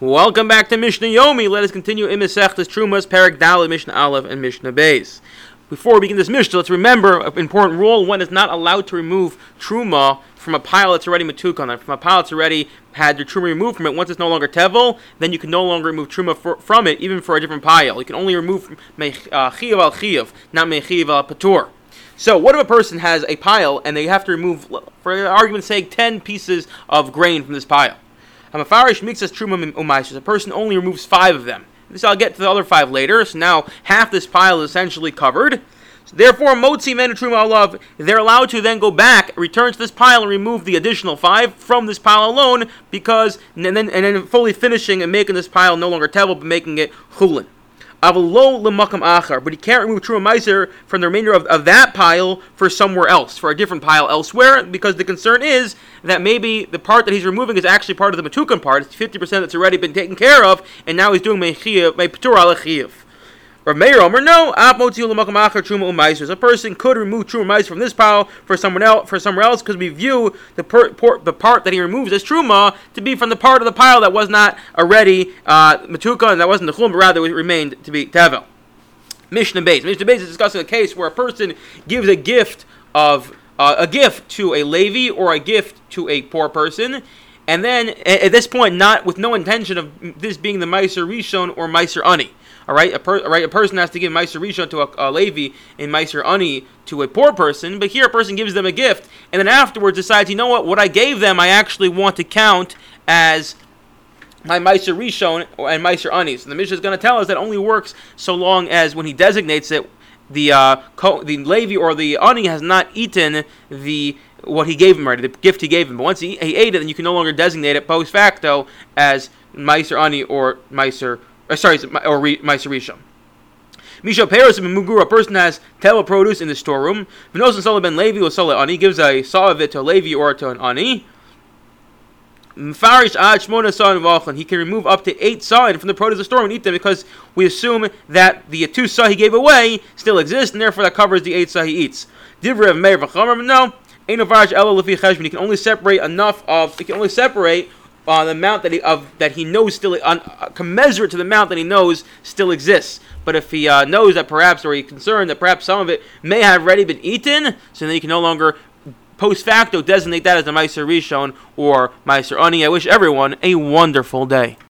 Welcome back to Mishnah Yomi. Let us continue in Masechtas Terumos, Perek Mishnah Aleph, and Mishnah Beis. Before we begin this Mishnah, let's remember an important rule: one is not allowed to remove truma from a pile that's already matukon, from a pile that's already had your truma removed from it. Once it's no longer tevel, then you can no longer remove truma for, from it, even for a different pile. You can only remove from uh, chiyav al chiyav, not mechiyav al patur. So, what if a person has a pile and they have to remove, for argument's sake, ten pieces of grain from this pile? Hamafarish miktzas truma umaisus. A person only removes five of them. This I'll get to the other five later. So now half this pile is essentially covered. So therefore, motzi men truma they're allowed to then go back, return to this pile, and remove the additional five from this pile alone, because and then and then fully finishing and making this pile no longer tevel, but making it chulin. Avalo lemakam achar, but he can't remove truma meiser from the remainder of, of that pile for somewhere else, for a different pile elsewhere, because the concern is that maybe the part that he's removing is actually part of the matukan part. It's 50% that's already been taken care of, and now he's doing mechiyav, mepatur alachiyav. Rav Meir Omer, no, a person could remove truma mice from this pile for someone else for somewhere else because we view the per, por, the part that he removes as truma to be from the part of the pile that was not already uh, matuka and that wasn't the chum, but rather it remained to be tevel. Mishnah Beis. Mishnah Beis is discussing a case where a person gives a gift of uh, a gift to a Levi or a gift to a poor person, and then at this point, not with no intention of this being the Meiser Rishon or Meiser Ani. All right, a per, right, a person has to give Meiser Rishon to a, a Levi and Meiser Ani to a poor person, but here a person gives them a gift, and then afterwards decides, you know what, what I gave them, I actually want to count as my Meiser Rishon and Meiser Ani. So the Mishnah is going to tell us that only works so long as when he designates it, the uh, co- the Levi or the Ani has not eaten the what he gave him already, the gift he gave him. But once he, he ate it, then you can no longer designate it post facto as Meiser Ani or Meiser Uh, or sorry, or Meiser Rishon. Misha Peros Mugur, a person has tevel produce in the storeroom. Vinosan Salah ben Levi or Salah Ani gives a saw of it to a Levi or to an Ani. Mfarish ad shmona sa'in v'achlan. He can remove up to eight sa'in from the produce of the store and eat them because we assume that the two sa he gave away still exist and therefore that covers the eight sa he eats. Divra of meir v'chamer. No, ain't no farish lefi cheshbon. He can only separate enough of. He can only separate uh, the amount that he of that he knows still uh, commensurate to the amount that he knows still exists. But if he uh, knows that perhaps, or he's concerned that perhaps some of it may have already been eaten, so then he can no longer post facto designate that as a Meiser Rishon or Meiser Ani. I wish everyone a wonderful day.